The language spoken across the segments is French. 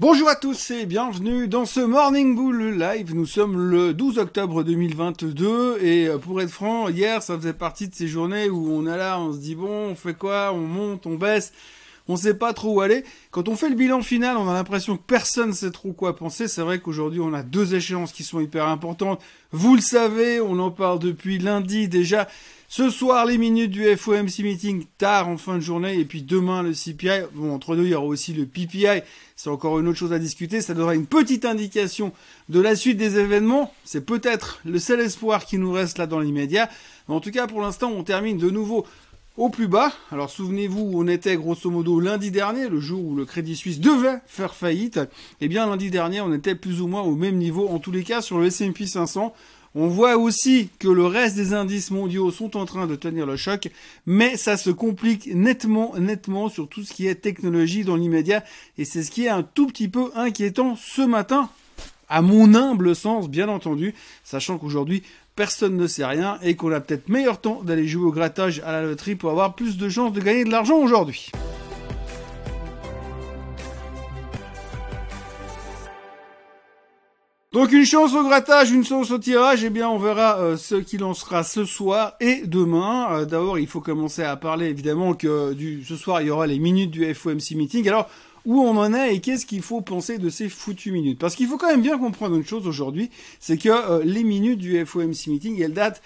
Bonjour à tous et bienvenue dans ce Morning Bull Live. Nous sommes le 12 octobre 2022 et euh, pour être franc, hier ça faisait partie de ces journées où on est là, on se dit bon, on fait quoi, on monte, on baisse, on sait pas trop où aller. Quand on fait le bilan final, on a l'impression que personne sait trop quoi penser. C'est vrai qu'aujourd'hui on a deux échéances qui sont hyper importantes. Vous le savez, on en parle depuis lundi déjà. Ce soir, les minutes du FOMC meeting tard en fin de journée, et puis demain le CPI. Bon, entre deux, il y aura aussi le PPI. C'est encore une autre chose à discuter. Ça donnera une petite indication de la suite des événements. C'est peut-être le seul espoir qui nous reste là dans l'immédiat. En tout cas, pour l'instant, on termine de nouveau au plus bas. Alors souvenez-vous, on était grosso modo lundi dernier, le jour où le Crédit Suisse devait faire faillite. Eh bien lundi dernier, on était plus ou moins au même niveau, en tous les cas sur le S&P 500. On voit aussi que le reste des indices mondiaux sont en train de tenir le choc, mais ça se complique nettement, nettement sur tout ce qui est technologie dans l'immédiat, et c'est ce qui est un tout petit peu inquiétant ce matin, à mon humble sens, bien entendu, sachant qu'aujourd'hui, personne ne sait rien et qu'on a peut-être meilleur temps d'aller jouer au grattage à la loterie pour avoir plus de chances de gagner de l'argent aujourd'hui. Donc une chance au grattage, une chance au tirage, eh bien on verra euh, ce qui lancera ce soir et demain. Euh, d'abord il faut commencer à parler évidemment que du, ce soir il y aura les minutes du FOMC meeting. Alors où on en est et qu'est-ce qu'il faut penser de ces foutues minutes? Parce qu'il faut quand même bien comprendre une chose aujourd'hui, c'est que euh, les minutes du FOMC meeting, elles datent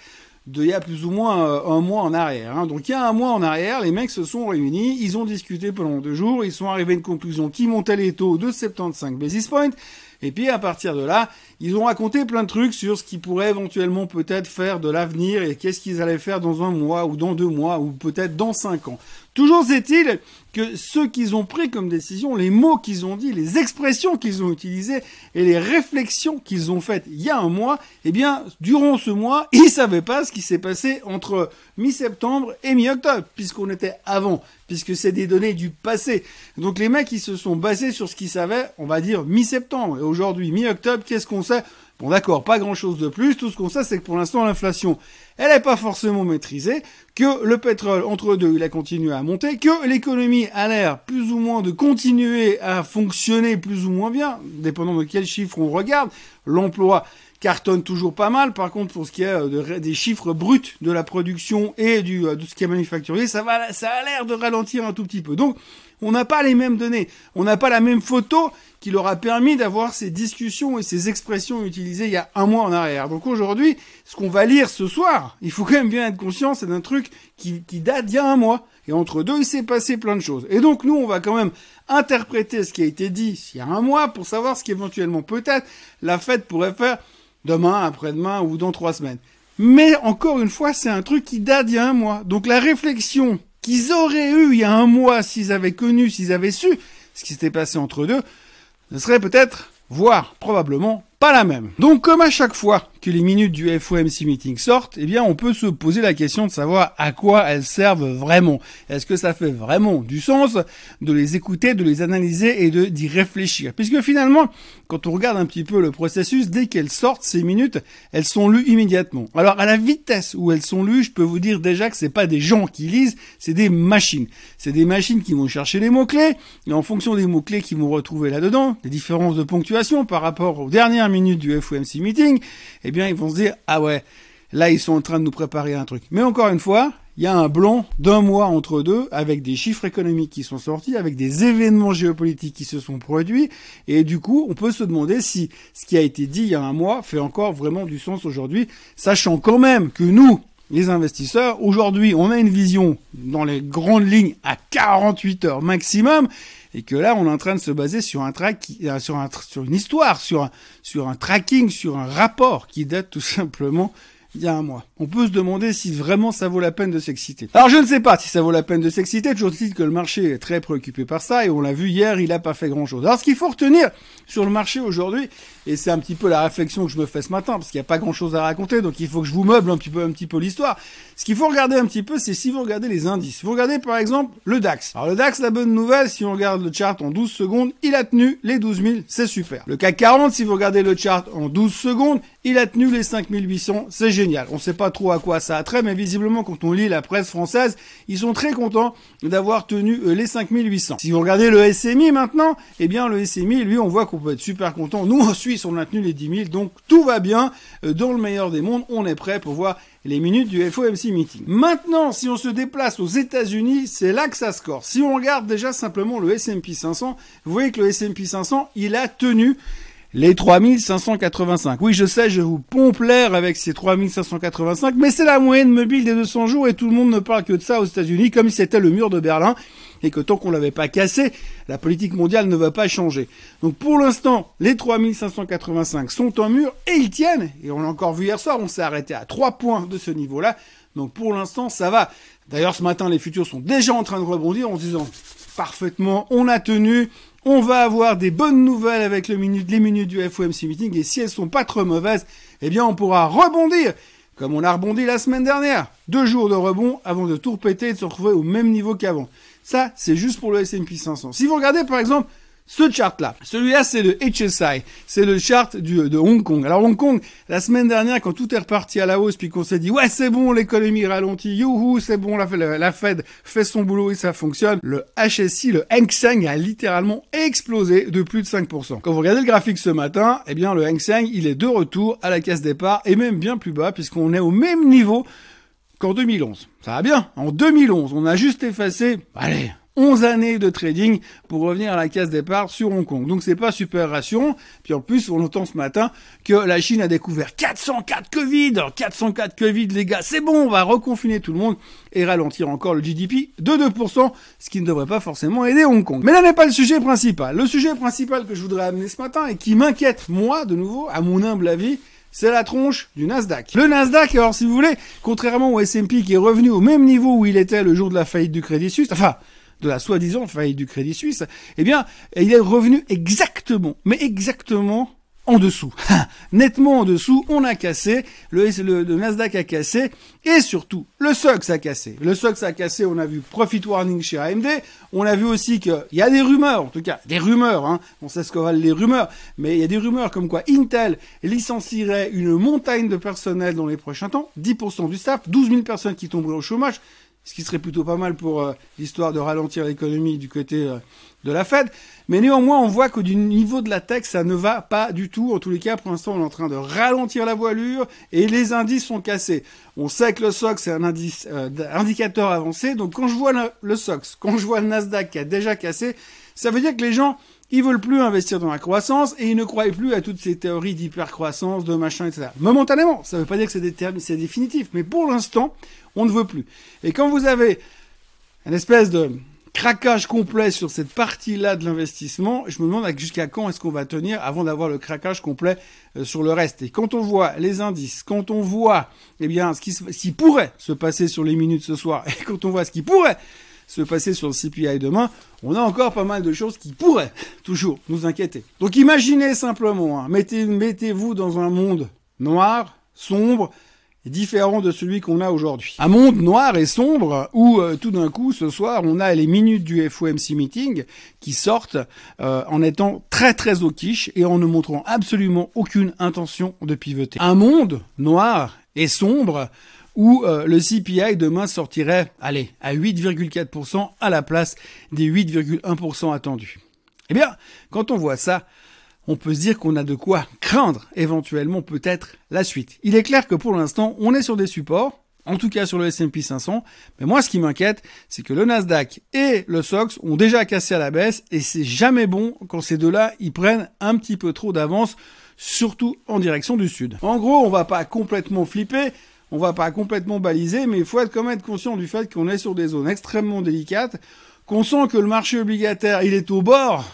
d'il y a plus ou moins un mois en arrière. Hein. Donc il y a un mois en arrière, les mecs se sont réunis, ils ont discuté pendant deux jours, ils sont arrivés à une conclusion qui montait les taux de 75 basis points. Et puis à partir de là, ils ont raconté plein de trucs sur ce qu'ils pourraient éventuellement peut-être faire de l'avenir et qu'est-ce qu'ils allaient faire dans un mois ou dans deux mois ou peut-être dans cinq ans. Toujours est-il que ce qu'ils ont pris comme décision, les mots qu'ils ont dit, les expressions qu'ils ont utilisées et les réflexions qu'ils ont faites il y a un mois, eh bien, durant ce mois, ils savaient pas ce qui s'est passé entre mi-septembre et mi-octobre, puisqu'on était avant, puisque c'est des données du passé. Donc les mecs, ils se sont basés sur ce qu'ils savaient, on va dire mi-septembre. Et aujourd'hui, mi-octobre, qu'est-ce qu'on sait? Bon d'accord, pas grand-chose de plus. Tout ce qu'on sait, c'est que pour l'instant, l'inflation, elle n'est pas forcément maîtrisée, que le pétrole, entre deux, il a continué à monter, que l'économie a l'air plus ou moins de continuer à fonctionner plus ou moins bien, dépendant de quels chiffres on regarde. L'emploi cartonne toujours pas mal. Par contre, pour ce qui est euh, des chiffres bruts de la production et du, euh, de ce qui est manufacturier, ça va, ça a l'air de ralentir un tout petit peu. Donc, on n'a pas les mêmes données. On n'a pas la même photo qui leur a permis d'avoir ces discussions et ces expressions utilisées il y a un mois en arrière. Donc aujourd'hui, ce qu'on va lire ce soir, il faut quand même bien être conscient, c'est d'un truc qui, qui date d'il y a un mois. Et entre deux, il s'est passé plein de choses. Et donc nous, on va quand même interpréter ce qui a été dit il y a un mois pour savoir ce qu'éventuellement peut-être la fête pourrait faire demain, après-demain ou dans trois semaines. Mais encore une fois, c'est un truc qui date d'il y a un mois. Donc la réflexion qu'ils auraient eu il y a un mois s'ils avaient connu, s'ils avaient su ce qui s'était passé entre deux, ce serait peut-être, voire probablement, pas la même. Donc comme à chaque fois que les minutes du FOMC meeting sortent, eh bien on peut se poser la question de savoir à quoi elles servent vraiment. Est-ce que ça fait vraiment du sens de les écouter, de les analyser et d'y réfléchir? Puisque finalement, quand on regarde un petit peu le processus, dès qu'elles sortent ces minutes, elles sont lues immédiatement. Alors à la vitesse où elles sont lues, je peux vous dire déjà que c'est pas des gens qui lisent, c'est des machines. C'est des machines qui vont chercher les mots-clés et en fonction des mots-clés qu'ils vont retrouver là-dedans, des différences de ponctuation par rapport aux dernières minutes du FOMC meeting, eh bien, ils vont se dire, ah ouais, là, ils sont en train de nous préparer un truc. Mais encore une fois, il y a un blanc d'un mois entre deux, avec des chiffres économiques qui sont sortis, avec des événements géopolitiques qui se sont produits, et du coup, on peut se demander si ce qui a été dit il y a un mois fait encore vraiment du sens aujourd'hui, sachant quand même que nous, les investisseurs, aujourd'hui, on a une vision dans les grandes lignes à 48 heures maximum, et que là on est en train de se baser sur un track, euh, sur un, sur une histoire, sur un tracking, sur un rapport qui date tout simplement il y a un mois. On peut se demander si vraiment ça vaut la peine de s'exciter. Alors je ne sais pas si ça vaut la peine de s'exciter, toujours dit que le marché est très préoccupé par ça, et on l'a vu hier, il n'a pas fait grand chose. Alors ce qu'il faut retenir sur le marché aujourd'hui, et c'est un petit peu la réflexion que je me fais ce matin, parce qu'il n'y a pas grand chose à raconter, donc il faut que je vous meuble un petit peu, un petit peu l'histoire. Ce qu'il faut regarder un petit peu, c'est si vous regardez les indices. Vous regardez par exemple le DAX. Alors le DAX, la bonne nouvelle, si on regarde le chart en 12 secondes, il a tenu les 12 000, c'est super. Le CAC 40, si vous regardez le chart en 12 secondes, il a tenu les 5800, c'est génial. On sait pas trop à quoi ça a trait, mais visiblement quand on lit la presse française, ils sont très contents d'avoir tenu euh, les 5800. Si vous regardez le SMI maintenant, eh bien le SMI, lui, on voit qu'on peut être super content. Nous en Suisse, on a tenu les 10 000, donc tout va bien. Euh, dans le meilleur des mondes, on est prêt pour voir les minutes du FOMC meeting. Maintenant, si on se déplace aux États-Unis, c'est là que ça score. Si on regarde déjà simplement le S&P 500, vous voyez que le S&P 500, il a tenu les 3585. Oui, je sais, je vous pompe l'air avec ces 3585, mais c'est la moyenne mobile des 200 jours et tout le monde ne parle que de ça aux États-Unis comme si c'était le mur de Berlin et que tant qu'on l'avait pas cassé, la politique mondiale ne va pas changer. Donc pour l'instant, les 3585 sont en mur et ils tiennent. Et on l'a encore vu hier soir, on s'est arrêté à 3 points de ce niveau-là. Donc pour l'instant, ça va. D'ailleurs, ce matin, les futurs sont déjà en train de rebondir en se disant parfaitement, on a tenu, on va avoir des bonnes nouvelles avec les minutes du FOMC meeting et si elles sont pas trop mauvaises, eh bien on pourra rebondir comme on a rebondi la semaine dernière. Deux jours de rebond avant de tout repéter et de se retrouver au même niveau qu'avant. Ça, c'est juste pour le S&P 500. Si vous regardez par exemple ce chart-là, celui-là, c'est le HSI, c'est le chart de Hong Kong. Alors Hong Kong, la semaine dernière, quand tout est reparti à la hausse, puis qu'on s'est dit ouais c'est bon, l'économie ralentit, youhou, c'est bon, la, la, Fed fait son boulot et ça fonctionne. Le HSI, le Hang Seng, a littéralement explosé de plus de 5%. Quand vous regardez le graphique ce matin, eh bien le Hang Seng, il est de retour à la caisse départ et même bien plus bas puisqu'on est au même niveau qu'en 2011. Ça va bien. En 2011, on a juste effacé, allez, 11 années de trading pour revenir à la case départ sur Hong Kong. Donc c'est pas super rassurant. Puis en plus, on entend ce matin que la Chine a découvert 404 Covid. 404 Covid, les gars, c'est bon, on va reconfiner tout le monde et ralentir encore le GDP de 2%, ce qui ne devrait pas forcément aider Hong Kong. Mais là n'est pas le sujet principal. Le sujet principal que je voudrais amener ce matin et qui m'inquiète, moi, de nouveau, à mon humble avis, c'est la tronche du Nasdaq. Le Nasdaq, alors si vous voulez, contrairement au S&P qui est revenu au même niveau où il était le jour de la faillite du Crédit Suisse, enfin, de la soi-disant faillite du Crédit Suisse, eh bien, il est revenu exactement, mais exactement en dessous. Nettement en dessous, on a cassé, le, Nasdaq a cassé, et surtout, le SOX a cassé. Le SOX a cassé, on a vu profit warning chez AMD, on a vu aussi qu'il y a des rumeurs, en tout cas, des rumeurs, on sait ce qu'on valent les rumeurs, mais il y a des rumeurs comme quoi Intel licencierait une montagne de personnel dans les prochains temps, 10% du staff, 12 000 personnes qui tomberaient au chômage, ce qui serait plutôt pas mal pour euh, l'histoire de ralentir l'économie du côté euh, de la Fed. Mais néanmoins, on voit que du niveau de la tech, ça ne va pas du tout. En tous les cas, pour l'instant, on est en train de ralentir la voilure et les indices sont cassés. On sait que le SOX est un euh, indicateur avancé. Donc quand je vois le SOX, quand je vois le Nasdaq qui a déjà cassé, ça veut dire que les gens ils veulent plus investir dans la croissance et ils ne croient plus à toutes ces théories d'hypercroissance, de machin, etc. Momentanément, ça ne veut pas dire que c'est définitif, mais pour l'instant, on ne veut plus. Et quand vous avez une espèce de craquage complet sur cette partie-là de l'investissement, je me demande jusqu'à quand est-ce qu'on va tenir avant d'avoir le craquage complet euh, sur le reste. Et quand on voit les indices, quand on voit eh bien ce qui, ce qui pourrait se passer sur les minutes ce soir, et quand on voit ce qui pourrait se passer sur le CPI demain, on a encore pas mal de choses qui pourraient toujours nous inquiéter. Donc imaginez simplement, hein, mettez-vous dans un monde noir, sombre, différent de celui qu'on a aujourd'hui. Un monde noir et sombre où euh, tout d'un coup ce soir on a les minutes du FOMC meeting qui sortent euh, en étant très très au quiche et en ne montrant absolument aucune intention de pivoter. Un monde noir et sombre où euh, le CPI demain sortirait, allez, à 8,4% à la place des 8,1% attendus. Eh bien, quand on voit ça, on peut se dire qu'on a de quoi craindre éventuellement peut-être la suite. Il est clair que pour l'instant, on est sur des supports, en tout cas sur le S&P 500, mais moi ce qui m'inquiète, c'est que le Nasdaq et le SOX ont déjà cassé à la baisse et c'est jamais bon quand ces deux-là, ils prennent un petit peu trop d'avance, surtout en direction du sud. En gros, on va pas complètement flipper, on va pas complètement baliser, mais il faut être quand même être conscient du fait qu'on est sur des zones extrêmement délicates, qu'on sent que le marché obligataire, il est au bord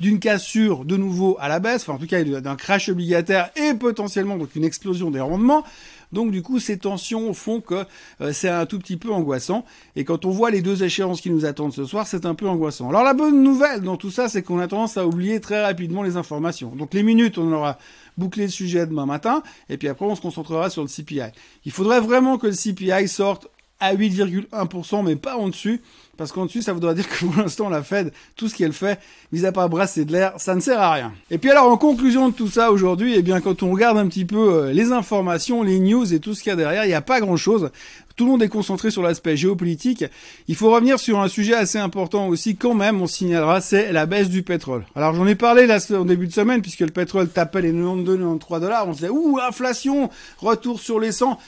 d'une cassure de nouveau à la baisse, enfin en tout cas d'un crash obligataire et potentiellement donc une explosion des rendements. Donc du coup, ces tensions font que euh, c'est un tout petit peu angoissant. Et quand on voit les deux échéances qui nous attendent ce soir, c'est un peu angoissant. Alors la bonne nouvelle dans tout ça, c'est qu'on a tendance à oublier très rapidement les informations. Donc les minutes, on aura bouclé le sujet demain matin, et puis après on se concentrera sur le CPI. Il faudrait vraiment que le CPI sorte à 8,1%, mais pas en dessus. Parce qu'en dessus, ça voudrait dire que pour l'instant, la Fed, tout ce qu'elle fait, mis à part brasser de l'air, ça ne sert à rien. Et puis alors, en conclusion de tout ça aujourd'hui, eh bien, quand on regarde un petit peu euh, les informations, les news et tout ce qu'il y a derrière, il n'y a pas grand chose. Tout le monde est concentré sur l'aspect géopolitique. Il faut revenir sur un sujet assez important aussi, quand même, on signalera, c'est la baisse du pétrole. Alors j'en ai parlé là en début de semaine, puisque le pétrole tapait les 92-93 dollars. On se disait, ouh, inflation, retour sur les 100.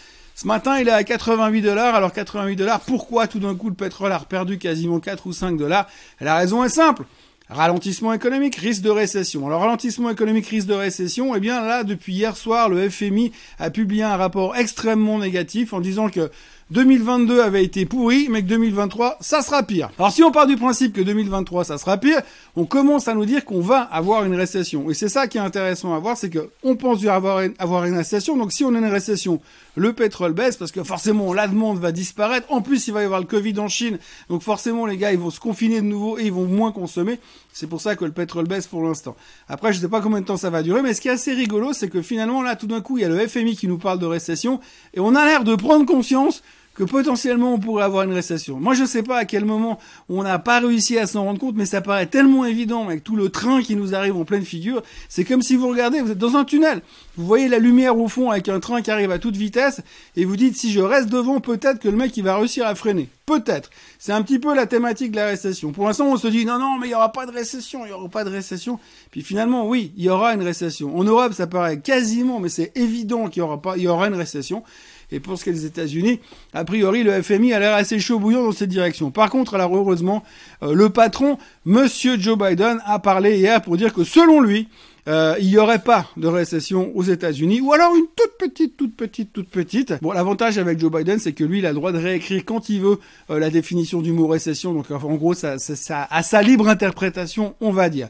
Ce matin, il est à 88 dollars. Alors 88 dollars, pourquoi tout d'un coup le pétrole a perdu quasiment 4 ou 5 dollars? La raison est simple. Ralentissement économique, risque de récession. Alors ralentissement économique, risque de récession, eh bien là, depuis hier soir, le FMI a publié un rapport extrêmement négatif en disant que 2022 avait été pourri, mais que 2023, ça sera pire. Alors si on part du principe que 2023, ça sera pire, on commence à nous dire qu'on va avoir une récession. Et c'est ça qui est intéressant à voir, c'est que on pense avoir avoir une récession. Donc si on a une récession, le pétrole baisse parce que forcément la demande va disparaître. En plus, il va y avoir le Covid en Chine, donc forcément les gars, ils vont se confiner de nouveau et ils vont moins consommer. C'est pour ça que le pétrole baisse pour l'instant. Après, je sais pas combien de temps ça va durer, mais ce qui est assez rigolo, c'est que finalement là, tout d'un coup, il y a le FMI qui nous parle de récession et on a l'air de prendre conscience que potentiellement on pourrait avoir une récession. Moi, je sais pas à quel moment on n'a pas réussi à s'en rendre compte, mais ça paraît tellement évident avec tout le train qui nous arrive en pleine figure. C'est comme si vous regardez, vous êtes dans un tunnel, vous voyez la lumière au fond avec un train qui arrive à toute vitesse, et vous dites si je reste devant, peut-être que le mec il va réussir à freiner. Peut-être. C'est un petit peu la thématique de la récession. Pour l'instant, on se dit non, non, mais il y aura pas de récession, il y aura pas de récession. Puis finalement, oui, il y aura une récession. En Europe, ça paraît quasiment, mais c'est évident qu'il y aura pas, il y aura une récession. Et pour ce qui est des États-Unis, a priori, le FMI a l'air assez chaud bouillant dans cette direction. Par contre, alors heureusement, euh, le patron, Monsieur Joe Biden, a parlé hier pour dire que selon lui, euh, il n'y aurait pas de récession aux États-Unis, ou alors une toute petite, toute petite, toute petite. Bon, l'avantage avec Joe Biden, c'est que lui, il a le droit de réécrire quand il veut euh, la définition du mot récession. Donc, en gros, ça, ça, à sa libre interprétation, on va dire.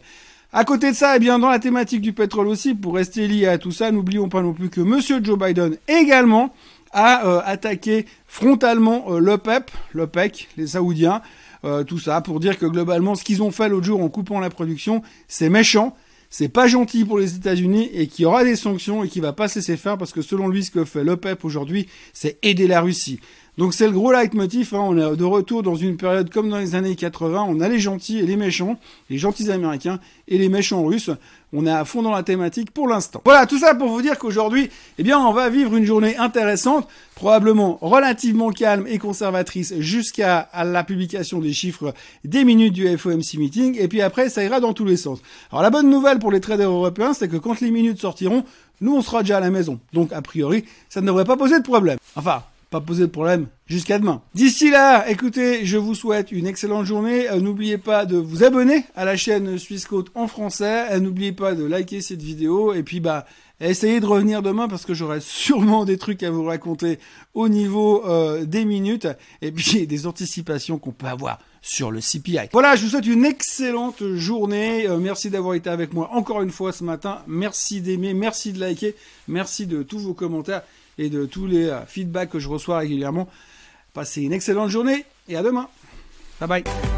À côté de ça, eh bien, dans la thématique du pétrole aussi, pour rester lié à tout ça, n'oublions pas non plus que Monsieur Joe Biden également a euh, attaqué frontalement euh, l'OPEP, l'OPEC, les Saoudiens, euh, tout ça, pour dire que globalement, ce qu'ils ont fait l'autre jour en coupant la production, c'est méchant, c'est pas gentil pour les États-Unis et qu'il y aura des sanctions et qu'il va pas se laisser faire parce que selon lui, ce que fait l'OPEP aujourd'hui, c'est aider la Russie. Donc c'est le gros leitmotiv, hein. on est de retour dans une période comme dans les années 80, on a les gentils et les méchants, les gentils américains et les méchants russes. On est à fond dans la thématique pour l'instant. Voilà, tout ça pour vous dire qu'aujourd'hui, eh bien, on va vivre une journée intéressante, probablement relativement calme et conservatrice jusqu'à la publication des chiffres des minutes du FOMC meeting, et puis après, ça ira dans tous les sens. Alors la bonne nouvelle pour les traders européens, c'est que quand les minutes sortiront, nous, on sera déjà à la maison. Donc, a priori, ça ne devrait pas poser de problème. Enfin, pas poser de problème jusqu'à demain. D'ici là, écoutez, je vous souhaite une excellente journée. Euh, n'oubliez pas de vous abonner à la chaîne Suisse Côte en français. Euh, n'oubliez pas de liker cette vidéo et puis bah essayez de revenir demain parce que j'aurai sûrement des trucs à vous raconter au niveau euh, des minutes et puis des anticipations qu'on peut avoir sur le CPI. Voilà, je vous souhaite une excellente journée. merci d'avoir été avec moi encore une fois ce matin. Merci d'aimer, merci de liker, merci de tous vos commentaires et de tous les euh, feedbacks que je reçois régulièrement. Passez une excellente journée et à demain. Bye bye.